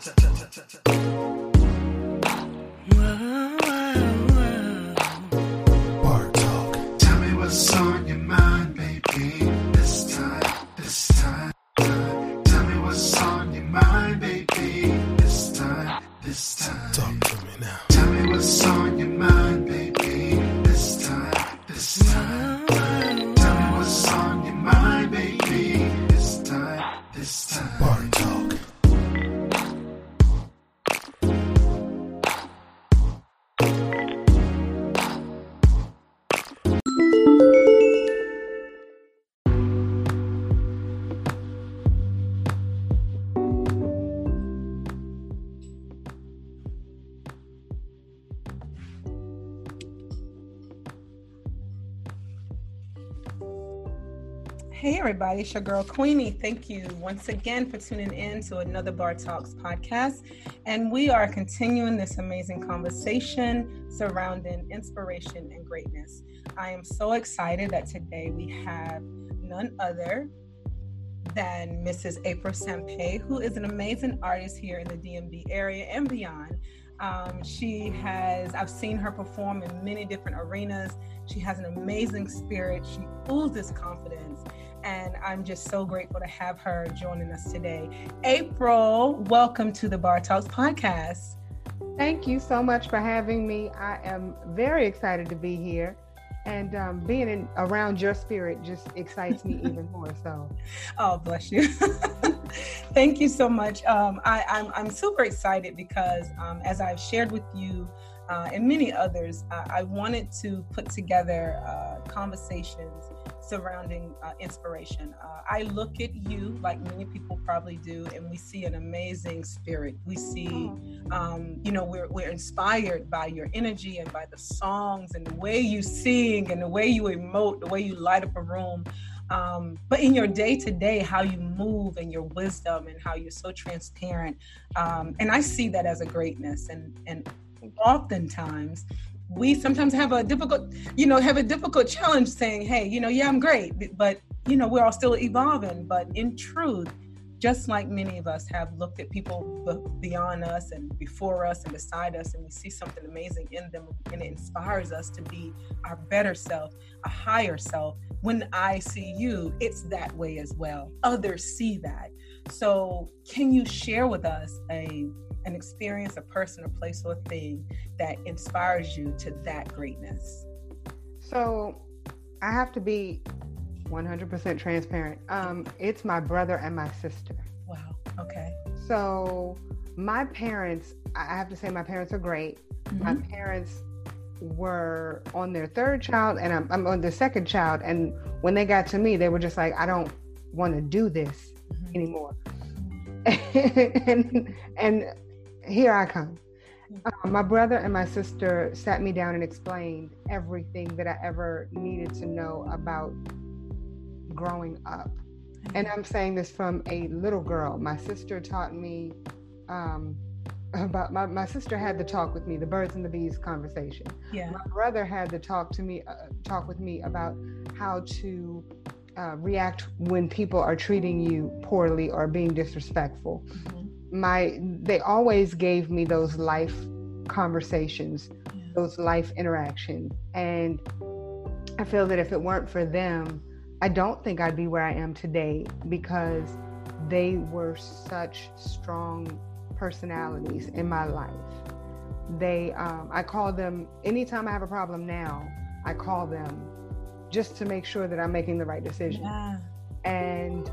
Bar talk. Tell me what's on your mind, Hey, everybody, it's your girl Queenie. Thank you once again for tuning in to another Bar Talks podcast. And we are continuing this amazing conversation surrounding inspiration and greatness. I am so excited that today we have none other than Mrs. April Sampé, who is an amazing artist here in the DMV area and beyond. Um, she has, I've seen her perform in many different arenas. She has an amazing spirit. She oozes confidence. And I'm just so grateful to have her joining us today. April, welcome to the Bar Talks podcast. Thank you so much for having me. I am very excited to be here. And um, being in, around your spirit just excites me even more. So, Oh, bless you. Thank you so much. Um, I, I'm, I'm super excited because, um, as I've shared with you uh, and many others, uh, I wanted to put together uh, conversations surrounding uh, inspiration. Uh, I look at you like many people probably do, and we see an amazing spirit. We see, um, you know, we're, we're inspired by your energy and by the songs and the way you sing and the way you emote, the way you light up a room. Um, but in your day to day, how you move and your wisdom and how you're so transparent. Um, and I see that as a greatness. And, and oftentimes, we sometimes have a difficult, you know, have a difficult challenge saying, hey, you know, yeah, I'm great, but, you know, we're all still evolving. But in truth, just like many of us have looked at people beyond us and before us and beside us, and we see something amazing in them, and it inspires us to be our better self, a higher self. When I see you, it's that way as well. Others see that. So, can you share with us a an experience, a person, a place, or a thing that inspires you to that greatness? so I have to be 100% transparent. Um, it's my brother and my sister. Wow. Okay. So, my parents, I have to say, my parents are great. My Mhm. parents were on their third child, and I'm, I'm on the second child. And when they got to me, they were just like, I don't want to do this Mhm. anymore. and, and here I come. Uh, my brother and my sister sat me down and explained everything that I ever needed to know about growing up. And I'm saying this from a little girl. My sister taught me um, about my, my sister had the talk with me, the birds and the bees conversation. Yeah. My brother had to talk to me, uh, talk with me about how to uh, react when people are treating you poorly or being disrespectful. Mhm. My they always gave me those life conversations, Yeah. those life interactions, and I feel that if it weren't for them, I don't think I'd be where I am today because they were such strong personalities in my life. They, um, I call them anytime I have a problem now, I call them just to make sure that I'm making the right decision. Yeah. And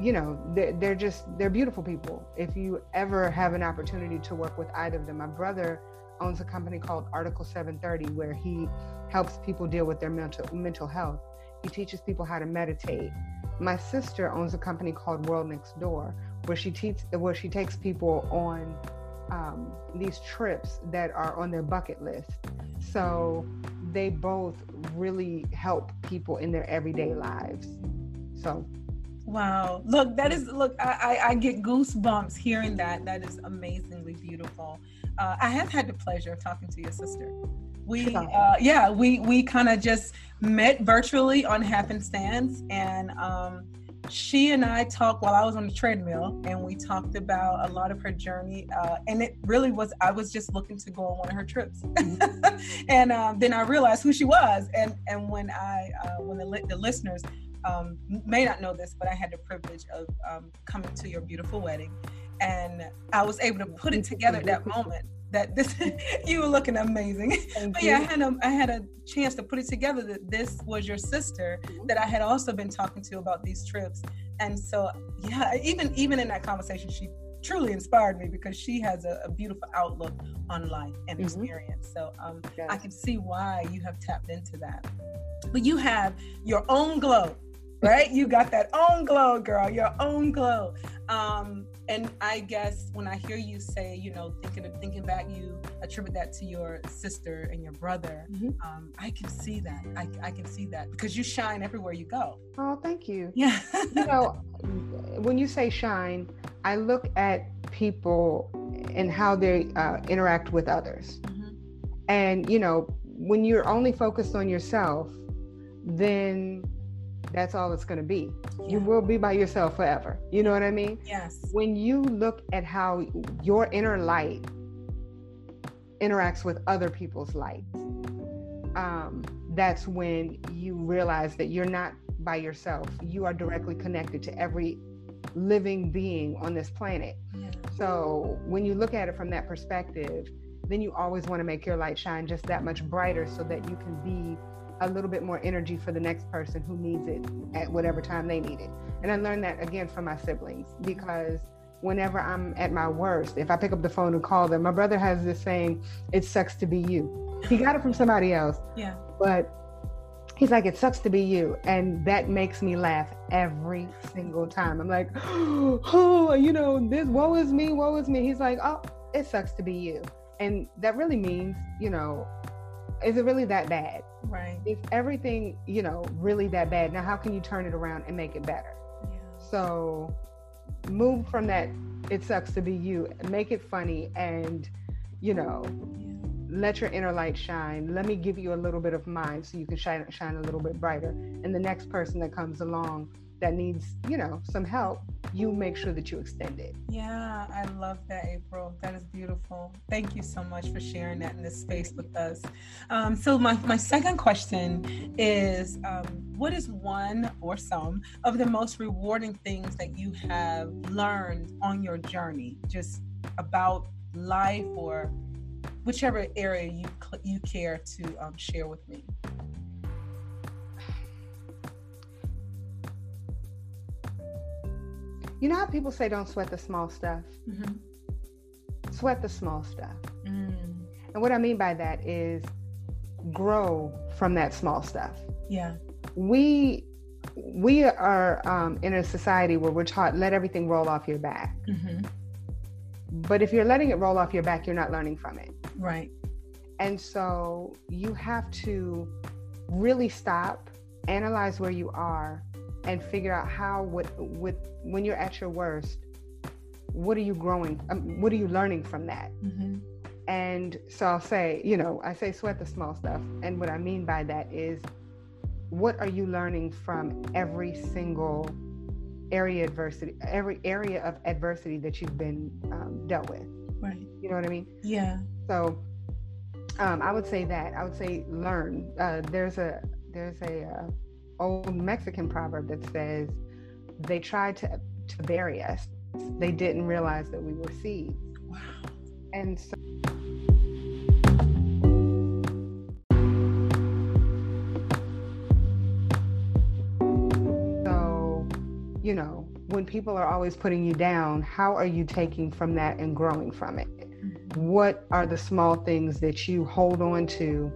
you know, they're, they're just they're beautiful people. If you ever have an opportunity to work with either of them, my brother owns a company called Article 730 where he helps people deal with their mental mental health. He teaches people how to meditate. My sister owns a company called World Next Door where she teaches where she takes people on um, these trips that are on their bucket list. So they both really help people in their everyday lives. So Wow. Look, that is look, I, I, I get goosebumps hearing that. That is amazingly beautiful. Uh, I have had the pleasure of talking to your sister. We uh, yeah, we we kind of just met virtually on happenstance and um she and I talked while I was on the treadmill, and we talked about a lot of her journey. Uh, and it really was, I was just looking to go on one of her trips. and um, then I realized who she was. And, and when I, uh, when the, the listeners um, may not know this, but I had the privilege of um, coming to your beautiful wedding. And I was able to put it together at that moment that this you were looking amazing. Thank but yeah, I had a I had a chance to put it together that this was your sister Mm-hmm. that I had also been talking to about these trips. And so yeah, even even in that conversation, she truly inspired me because she has a, a beautiful outlook on life and Mhm. experience. So um, Yes. I can see why you have tapped into that. But you have your own glow, right? you got that own glow, girl, your own glow. Um, and I guess when I hear you say, you know, thinking of thinking back, you attribute that to your sister and your brother. Mhm. Um, I can see that. I, I can see that because you shine everywhere you go. Oh, thank you. Yeah. you know, when you say shine, I look at people and how they uh, interact with others. Mhm. And, you know, when you're only focused on yourself, then that's all it's going to be. You will be by yourself forever. You know what I mean? Yes. When you look at how your inner light interacts with other people's light, um, that's when you realize that you're not by yourself. You are directly connected to every living being on this planet. Yeah. So when you look at it from that perspective, then you always want to make your light shine just that much brighter so that you can be a little bit more energy for the next person who needs it at whatever time they need it. And I learned that again from my siblings because whenever I'm at my worst, if I pick up the phone and call them, my brother has this saying, it sucks to be you. He got it from somebody else, Yeah. but he's like, it sucks to be you. And that makes me laugh every single time. I'm like, oh, you know, this, woe is me, woe is me. He's like, oh, it sucks to be you. And that really means, you know, is it really that bad? Right. Is everything, you know, really that bad? Now, how can you turn it around and make it better? Yeah. So move from that, it sucks to be you, make it funny and, you know, Yeah. let your inner light shine. Let me give you a little bit of mine so you can shine shine a little bit brighter. And the next person that comes along that needs, you know, some help, you make sure that you extend it. Yeah, I love that, April. That is beautiful. Thank you so much for sharing that in this space with us. Um, so, my, my second question is um, What is one or some of the most rewarding things that you have learned on your journey, just about life or whichever area you, you care to um, share with me? You know how people say don't sweat the small stuff? Mm-hmm. Sweat the small stuff. Mm, And what I mean by that is grow from that small stuff. yeah. We we are um, in a society where we're taught let everything roll off your back. hmm But if you're letting it roll off your back, you're not learning from it. Right. And so you have to really stop, analyze where you are, and figure out how, with, with when you're at your worst, what are you growing? Um, what are you learning from that? hmm And so I'll say, you know, I say sweat the small stuff. And what I mean by that is, what are you learning from every single area adversity, every area of adversity that you've been um, dealt with? Right. You know what I mean? Yeah. So um, I would say that I would say learn. Uh, there's a there's a uh, old Mexican proverb that says they tried to to bury us. They didn't realize that we were seeds. Wow. And so So, you know, when people are always putting you down, how are you taking from that and growing from it? Mm-hmm. What are the small things that you hold on to,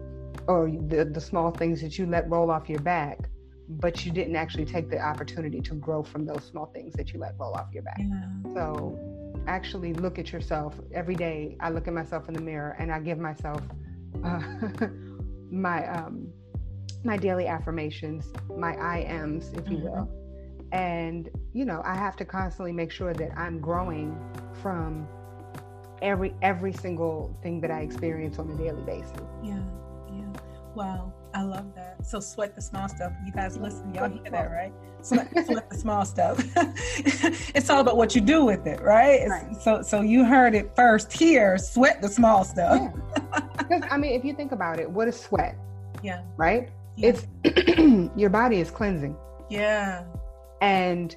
or the, the small things that you let roll off your back, but you didn't actually take the opportunity to grow from those small things that you let roll off your back? Yeah. So actually look at yourself every day. I look at myself in the mirror and I give myself uh, my um, my daily affirmations, my I ams, if you will. And you know, I have to constantly make sure that I'm growing from every every single thing that I experience on a daily basis. Yeah, yeah. Wow. I love that. So sweat the small stuff. You guys listen, y'all hear that, right? Sweat, sweat the small stuff. it's all about what you do with it, right? Right. So so you heard it first here. Sweat the small stuff. Yeah. Because I mean, if you think about it, what is sweat, Yeah. right? Yeah. It's your body is cleansing. Yeah. And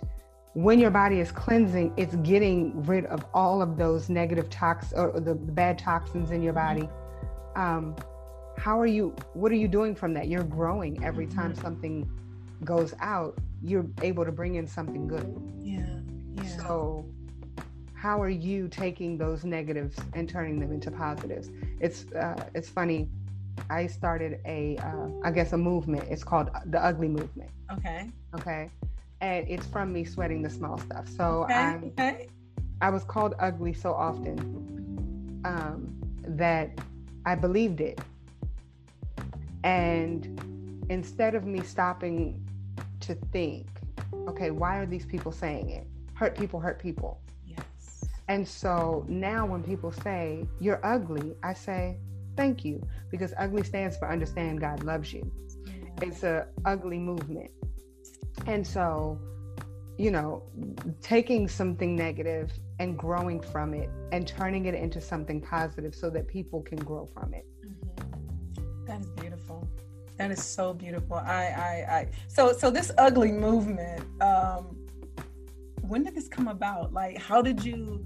when your body is cleansing, it's getting rid of all of those negative toxins or the bad toxins in your body. Um, how are you? What are you doing from that? You're growing every time something goes out. You're able to bring in something good. Yeah. Yeah. So, how are you taking those negatives and turning them into positives? It's uh, it's funny. I started a uh, I guess a movement. It's called the Ugly Movement. okay. Okay, and it's from me sweating the small stuff. So Okay. I'm okay. I was called ugly so often um, that I believed it. And instead of me stopping to think, okay, why are these people saying it? Hurt people hurt people. Yes. And so now when people say, you're ugly, I say, thank you. Because ugly stands for understand God loves you. It's a ugly movement. And so, you know, taking something negative and growing from it and turning it into something positive so that people can grow from it. Mhm. That is. That is so beautiful. I, I, I. So, so this ugly movement. Um, when did this come about? Like, how did you?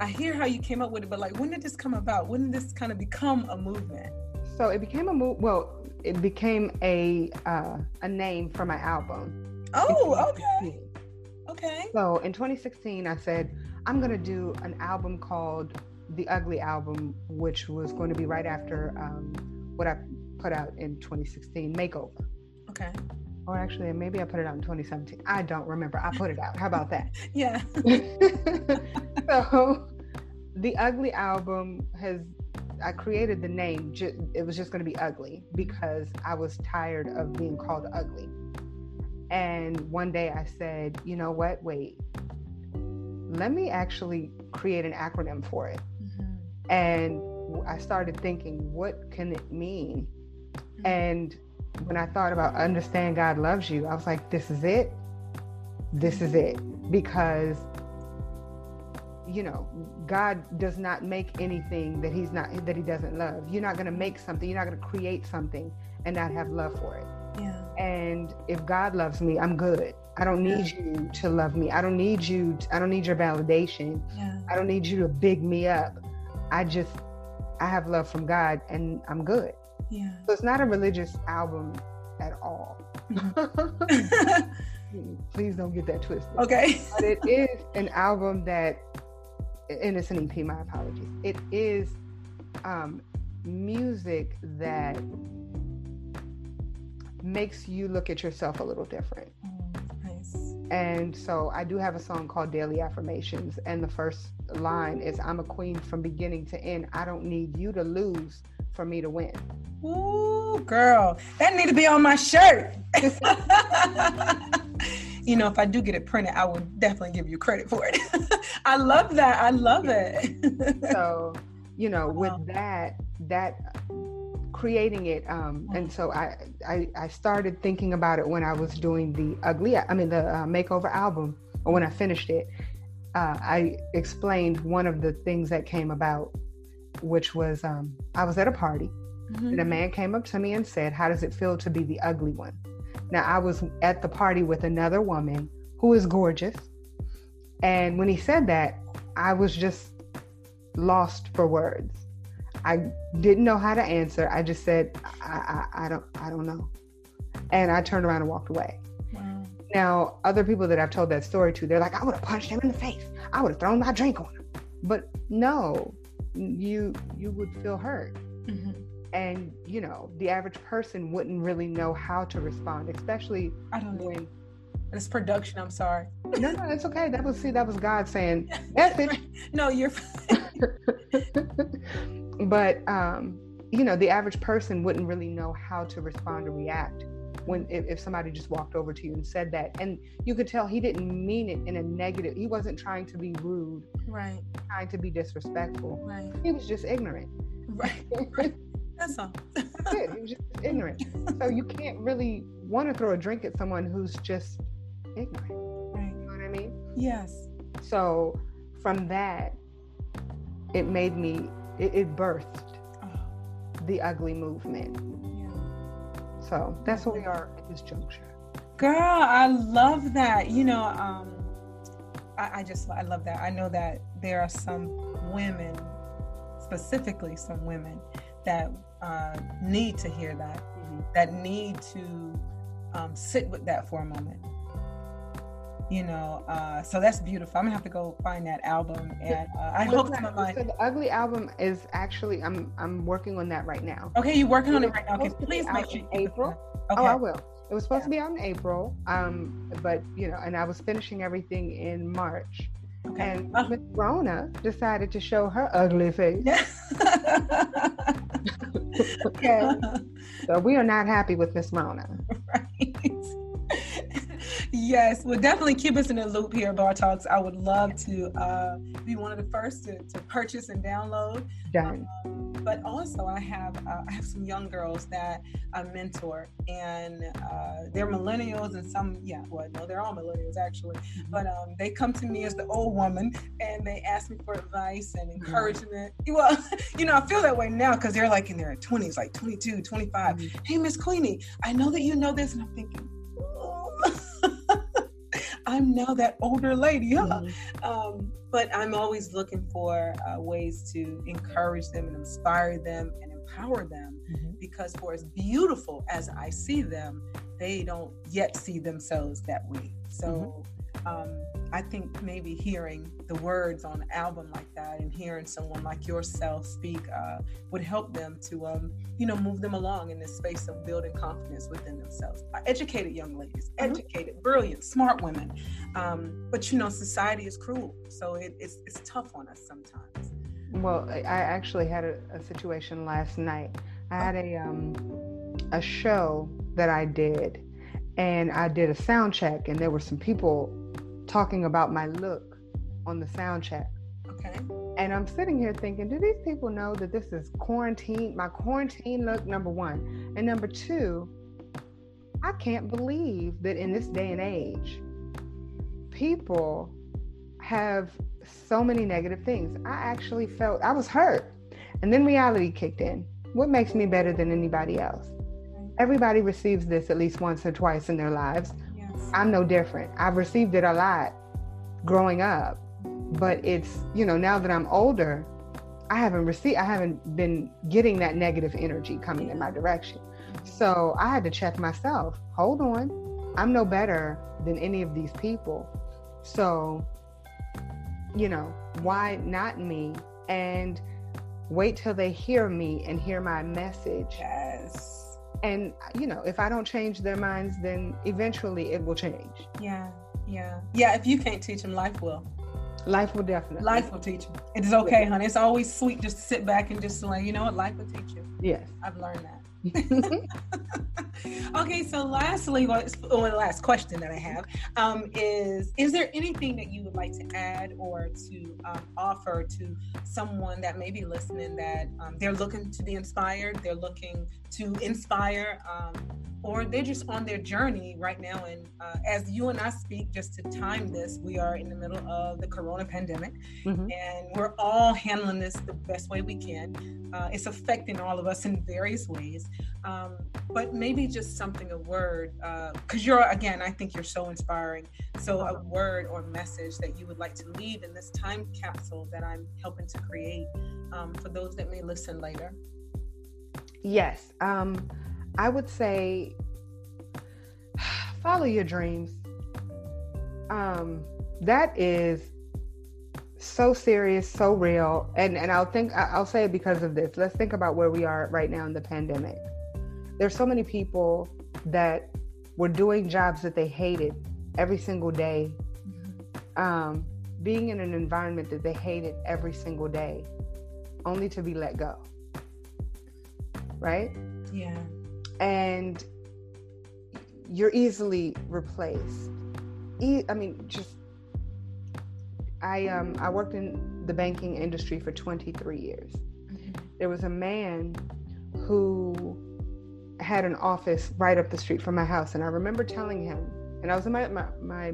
I hear how you came up with it, but like, when did this come about? When did this kind of become a movement? So it became a move. Well, it became a uh, a name for my album. Oh, okay, okay. So in 2016, I said I'm gonna do an album called The Ugly Album, which was going to be right after um, what I put out in 2016, Makeover. Okay. Or actually, maybe I put it out in 2017. I don't remember. I put it out. How about that? Yeah. so, the Ugly album has. I created the name. Ju- it was just going to be ugly because I was tired of being called ugly. And one day I said, you know what? Wait. Let me actually create an acronym for it. Mhm. And I started thinking, what can it mean? And when I thought about understand God loves you, I was like, this is it. This is it. Because, you know, God does not make anything that He's not, that He doesn't love. You're not going to make something, you're not going to create something and not have love for it. Yeah. And if God loves me, I'm good. I don't need you to love me. I don't need you, I don't need your validation. Yeah. I don't need you to big me up. I just, I have love from God and I'm good. Yeah. So it's not a religious album at all. Please don't get that twisted. okay. But it is an album that, and it's an EP, my apologies. It is um, music that makes you look at yourself a little different. Mm, nice. And so I do have a song called Daily Affirmations. And the first line is I'm a queen from beginning to end. I don't need you to lose for me to win. Ooh, girl, that need to be on my shirt. you know, if I do get it printed, I will definitely give you credit for it. I love that. I love it. So, you know, with Wow. that, that creating it, um, and so I, I, I started thinking about it when I was doing the ugly, I mean, the uh, makeover album, or when I finished it. Uh, I explained one of the things that came about, which was um, I was at a party and a man came up to me and said, How does it feel to be the ugly one? Now, I was at the party with another woman who is gorgeous. And when he said that, I was just lost for words. I didn't know how to answer. I just said, I, I, I don't I don't know. And I turned around and walked away. Wow. Now, other people that I've told that story to, they're like, I would have punched him in the face. I would have thrown my drink on him. But no, you you would feel hurt Mhm. and you know the average person wouldn't really know how to respond especially I don't know. when It's production. I'm sorry. no no it's okay that was see that was god saying message No, you're. but um you know the average person wouldn't really know how to respond or react when if, if somebody just walked over to you and said that and you could tell he didn't mean it in a negative he wasn't trying to be rude right. trying to be disrespectful Right. he was just ignorant Right. That's all. That's it. He was just ignorant. So you can't really want to throw a drink at someone who's just ignorant. Right. You know what I mean? Yes. So from that, it made me, it, it birthed Oh, the ugly movement. So that's what we are at this juncture. Girl, I love that. You know, um, I, I just I love that. I know that there are some women, specifically some women, that uh, need to hear that, that need to um, sit with that for a moment. You know, uh, so that's beautiful. I'm gonna have to go find that album, and uh, I hope some of my. So the ugly album is actually I'm I'm working on that right now. Okay, you're working on it right now. Okay, supposed to be please make sure. in you keep it April. going. Oh, I will. It was supposed to be out in April, um, but you know, and I was finishing everything in March. Okay. And Oh. Miss Rona decided to show her ugly face. Yeah. Okay. So we are not happy with Miss Rona. right. Yes, well, definitely keep us in the loop here, Bar Talks. I would love to uh, be one of the first to, to purchase and download. Done. Um, but also, I have uh, I have some young girls that I mentor, and uh, they're millennials, and some yeah, well, no, they're all millennials actually. But um, they come to me as the old woman, and they ask me for advice and encouragement. Well, you know, I feel that way now because they're like in their 20s, like 22, 25 hey miss queenie i know that you know this and i'm thinking "Oh, i'm now that older lady huh? Mhm. um, but i'm always looking for uh, ways to encourage them and inspire them and empower them Mhm. because for as beautiful as i see them they don't yet see themselves that way so um, i think maybe hearing the words on an album like that and hearing someone like yourself speak uh, would help them to um, you know move them along in this space of building confidence within themselves Uh, educated young ladies Mhm. educated brilliant smart women um, but you know society is cruel so it, it's, it's tough on us sometimes Well, I I actually had a, a situation last night. I had a um, a show that I did, and I did a sound check, and there were some people talking about my look on the sound check. okay And I'm sitting here thinking, do these people know that this is quarantine, my quarantine look, number one? And number two, I can't believe that in this day and age, people have so many negative things. I actually felt I was hurt. And then reality kicked in. What makes me better than anybody else? Everybody receives this at least once or twice in their lives. I'm no different. I've received it a lot growing up, but it's, you know, now that I'm older, I haven't received, I haven't been getting that negative energy coming in my direction. So I had to check myself. Hold on. I'm no better than any of these people. So, you know, why not me? And wait till they hear me and hear my message. yes And, you know, if I don't change their minds, then eventually it will change. yeah yeah. Yeah if you can't teach them life will. Life will definitely. life will teach you it's okay honey. It's always sweet just to sit back and just like you know what? Life will teach you. Yes. i've learned that okay, so lastly, well, well, the last question that I have um, is: Is there anything that you would like to add or to um, offer to someone that may be listening that um, they're looking to be inspired, they're looking to inspire, um, or they're just on their journey right now? And uh, as you and I speak, just to time this, we are in the middle of the Corona pandemic Mhm. and we're all handling this the best way we can. Uh, it's affecting all of us in various ways, um, but maybe just something, a word, because you're again, I think you're so inspiring. So a word or message that you would like to leave in this time capsule that I'm helping to create um, for those that may listen later. Yes. Um, I would say follow your dreams. Um, that is so serious, so real, and and I'll think I'll say it because of this. Let's think about where we are right now in the pandemic. There's so many people that were doing jobs that they hated every single day, um, being in an environment that they hated every single day, only to be let go. Right? Yeah. and you're easily replaced. E- I mean, just I um I worked in the banking industry for 23 years. There was a man who had an office right up the street from my house. And I remember telling him, and I was in my, my, my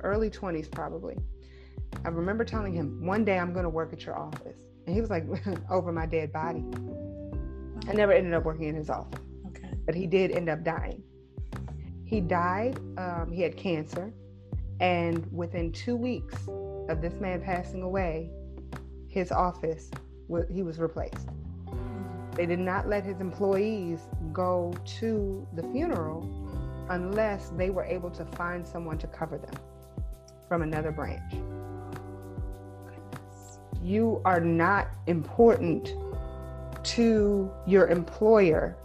early 20s probably. I remember telling him, one day I'm going to work at your office. And he was like, over my dead body. I never ended up working in his office, Okay. but he did end up dying. He died, um, he had cancer. And within two weeks of this man passing away, his office, he was replaced. They did not let his employees go to the funeral unless they were able to find someone to cover them from another branch. You are not important to your employer.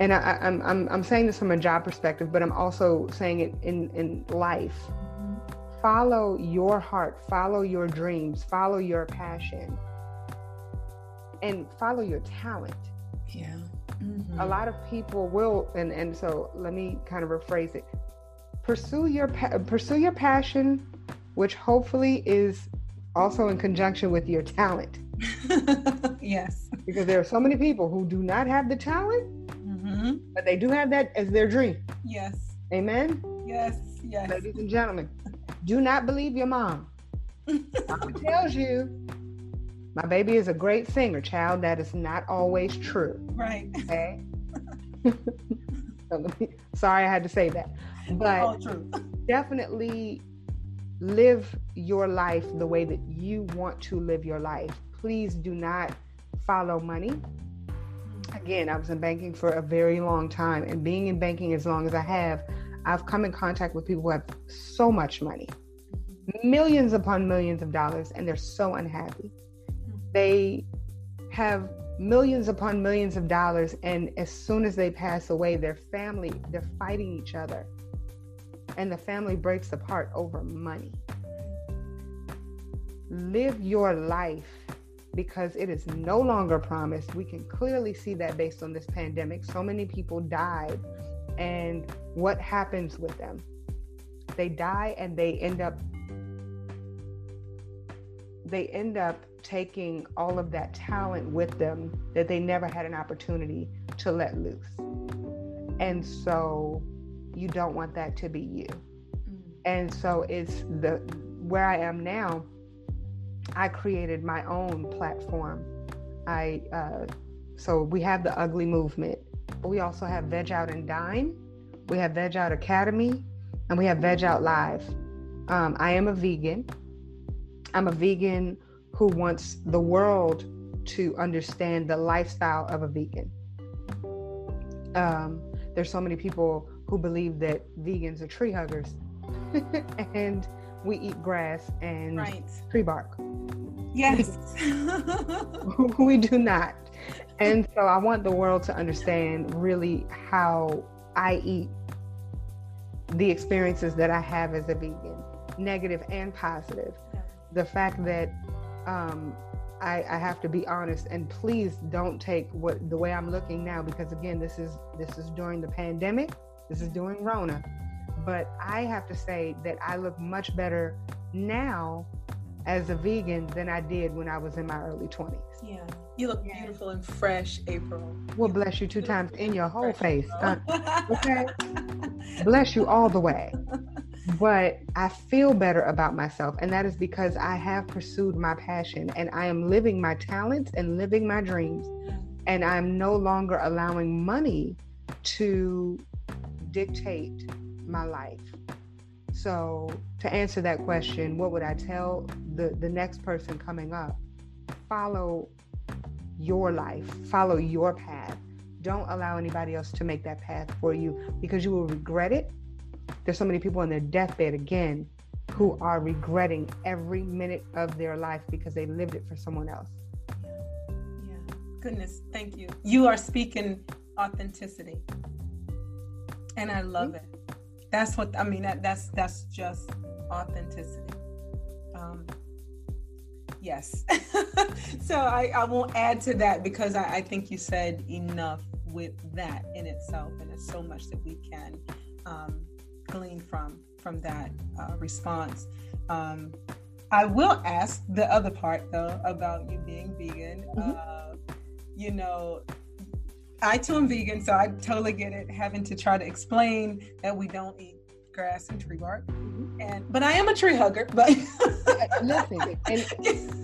And I, I- I'm, I'm, I'm saying this from a job perspective, but I'm also saying it in, in life. Mm-hmm. Follow your heart, follow your dreams, follow your passion, and follow your talent Yeah. Mhm. a lot of people will and and so let me kind of rephrase it pursue your pa- pursue your passion which hopefully is also in conjunction with your talent yes. because there are so many people who do not have the talent hmm but they do have that as their dream Yes. amen Yes. Yes. ladies and gentlemen do not believe your mom mama tells you my baby is a great singer child that is not always true Right. okay So let me- sorry i had to say that but All true. definitely live your life the way that you want to live your life. Please do not follow money. Again, I was in banking for a very long time, and being in banking as long as I have, I've come in contact with people who have so much money millions upon millions of dollars, and they're so unhappy. They have millions upon millions of dollars, and as soon as they pass away, their family, they're fighting each other and the family breaks apart over money. Live your life because it is no longer promised. We can clearly see that based on this pandemic. So many people died, and what happens with them? They die and they end up they end up taking all of that talent with them that they never had an opportunity to let loose. And so you don't want that to be you. And so it's the where I am now. I created my own platform. I uh, so we have the ugly movement, but we also have Veg Out and Dine. We have Veg Out Academy, and we have Veg Out Live. Um, I am a vegan. I'm a vegan who wants the world to understand the lifestyle of a vegan. Um, there's so many people who believe that vegans are tree huggers and we eat grass and Right. tree bark. Yes. we do not. And so I want the world to understand really how I eat the experiences that I have as a vegan, negative and positive. The fact that um, I, I have to be honest, and please don't take what the way I'm looking now, because again, this is this is during the pandemic, this is during Rona, but I have to say that I look much better now as a vegan than I did when I was in my early 20s. yeah. You look Yeah. beautiful and fresh, April. Well, bless you two times in your whole Fresh, face. Uh, okay. bless you all the way. But I feel better about myself, and that is because I have pursued my passion and I am living my talents and living my dreams. And I'm no longer allowing money to dictate my life. So, to answer that question, what would I tell the, the next person coming up? Follow your life, follow your path. Don't allow anybody else to make that path for you because you will regret it. There's so many people on their deathbed again who are regretting every minute of their life because they lived it for someone else. Yeah. Goodness, thank you. You are speaking authenticity. And I love it. That's what I mean. That, that's that's just authenticity. Um, yes. so I, I won't add to that because I, I think you said enough with that in itself, and there's so much that we can um, glean from from that uh, response. Um, I will ask the other part though about you being vegan. Mhm. Uh, you know, I too am vegan, so I totally get it. Having to try to explain that we don't eat grass and tree bark, and but I am a tree hugger. But Listen, and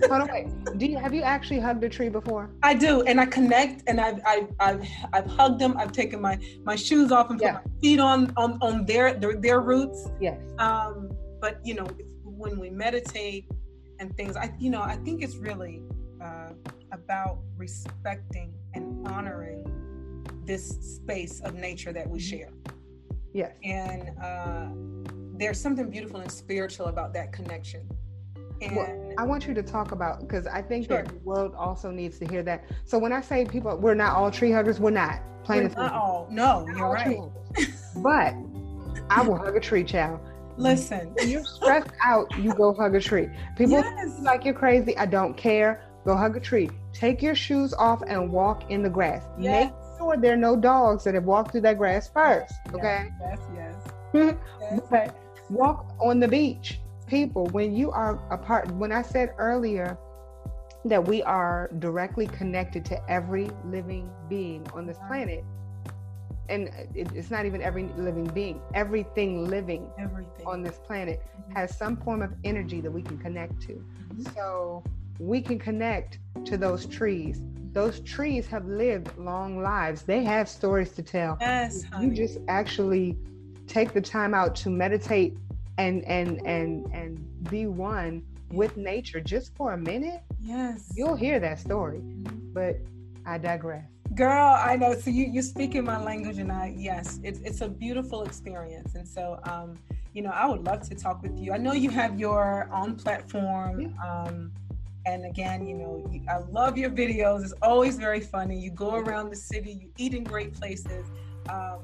hold on, wait. Do you have you actually hugged a tree before? I do, and I connect, and I've I've I've, I've hugged them. I've taken my my shoes off and put Yeah. my feet on on on their their, their roots. Yes. Um, but you know, when we meditate and things, I you know I think it's really uh, about respecting and honoring this space of nature that we share. Yes. And uh, there's something beautiful and spiritual about that connection. And Well, I want you to talk about because I think that the world also needs to hear that. So when I say people, we're not all tree huggers. We're not. Plain we're not simple. all, no, you're right. but I will hug a tree, child. Listen, When you're stressed out, you go hug a tree. People yes, like you're crazy. I don't care. Go hug a tree. Take your shoes off and walk in the grass. yes, Make sure there are no dogs that have walked through that grass first. Okay. yes, yes, yes. yes. But walk on the beach. People, when you are apart, when I said earlier that we are directly connected to every living being on this planet, and it, it's not even every living being, everything living Everything. on this planet Mhm. has some form of energy that we can connect to. Mhm. So we can connect to those trees. Those trees have lived long lives. They have stories to tell. Yes, honey. You just actually take the time out to meditate and and and and be one with nature just for a minute. yes. You'll hear that story. Mhm. But I digress. Girl, I know. So you you speak in my language, and I yes, it's it's a beautiful experience. And so, um, you know, I would love to talk with you. I know you have your own platform. Um, and again, you know, I love your videos. It's always very funny. You go around the city, you eat in great places. Um,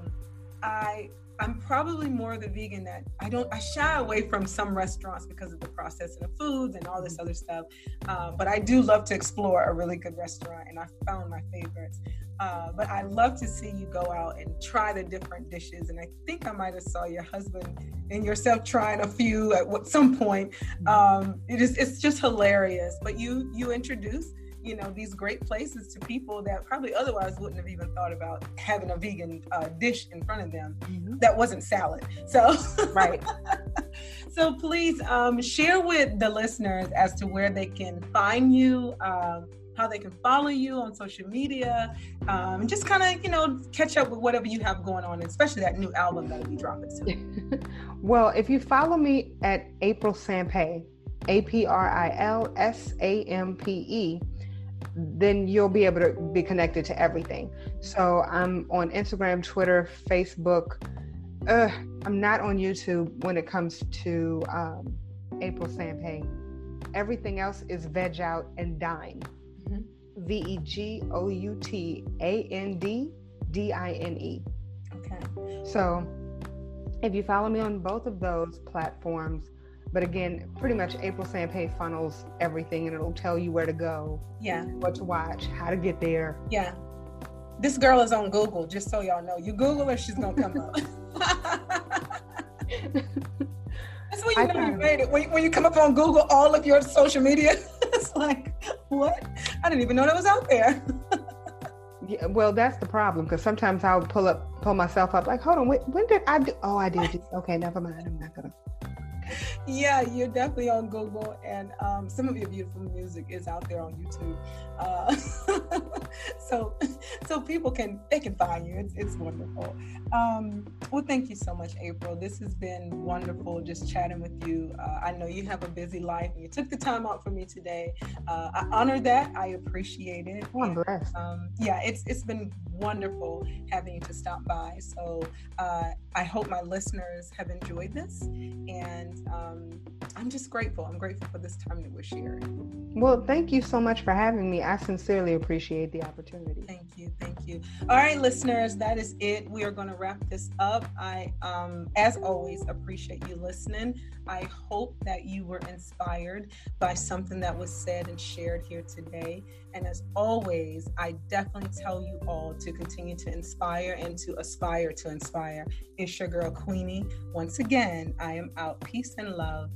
I I'm probably more the vegan that I don't I shy away from some restaurants because of the processing of foods and all this other stuff. Uh, but I do love to explore a really good restaurant, and I found my favorites. Uh, but I love to see you go out and try the different dishes. And I think I might have saw your husband and yourself trying a few at some point. Um, it is it's just hilarious. But you you introduce you know these great places to people that probably otherwise wouldn't have even thought about having a vegan uh, dish in front of them that wasn't salad. So Right. so please um, share with the listeners as to where they can find you, um, how they can follow you on social media, um, and just kind of you know catch up with whatever you have going on, especially that new album that'll be dropping soon. well, if you follow me at April Sampé, A P R I L S A M P E, then you'll be able to be connected to everything. So I'm on Instagram, Twitter, Facebook. Uh, I'm not on YouTube when it comes to um, April Sampé. Everything else is Veg Out and Dine. Mhm. V E G O U T A N D D I N E. Okay. So if you follow me on both of those platforms, but again, pretty much April Sampé funnels everything and it'll tell you where to go, Yeah. what to watch, how to get there. Yeah. This girl is on Google, just so y'all know. You Google her, she's gonna come up. That's when you I know you made it. When, when you come up on Google, all of your social media, it's like, what? I didn't even know that was out there. Yeah, well, that's the problem because sometimes I'll pull up, pull myself up, like, hold on, wait, when did I do? Oh, I did. Okay, never mind. I'm not gonna. Yeah, you're definitely on Google, and um, some of your beautiful music is out there on YouTube. Uh, so, so people can they can find you. It's it's wonderful. Um, well, thank you so much, April. This has been wonderful just chatting with you. Uh, I know you have a busy life, and you took the time out for me today. Uh, I honor that. I appreciate it. Oh, I'm blessed. um, yeah, it's it's been wonderful having you to stop by. So uh, I hope my listeners have enjoyed this, and um, I'm just grateful. I'm grateful for this time that we're sharing. Well, thank you so much for having me. I sincerely appreciate the opportunity. Thank you, thank you. All right, listeners, that is it. We are going to wrap this up. I, um, as always, appreciate you listening. I hope that you were inspired by something that was said and shared here today. And as always, I definitely tell you all to continue to inspire and to aspire to inspire. It's your girl Queenie. Once again, I am out. Peace and love.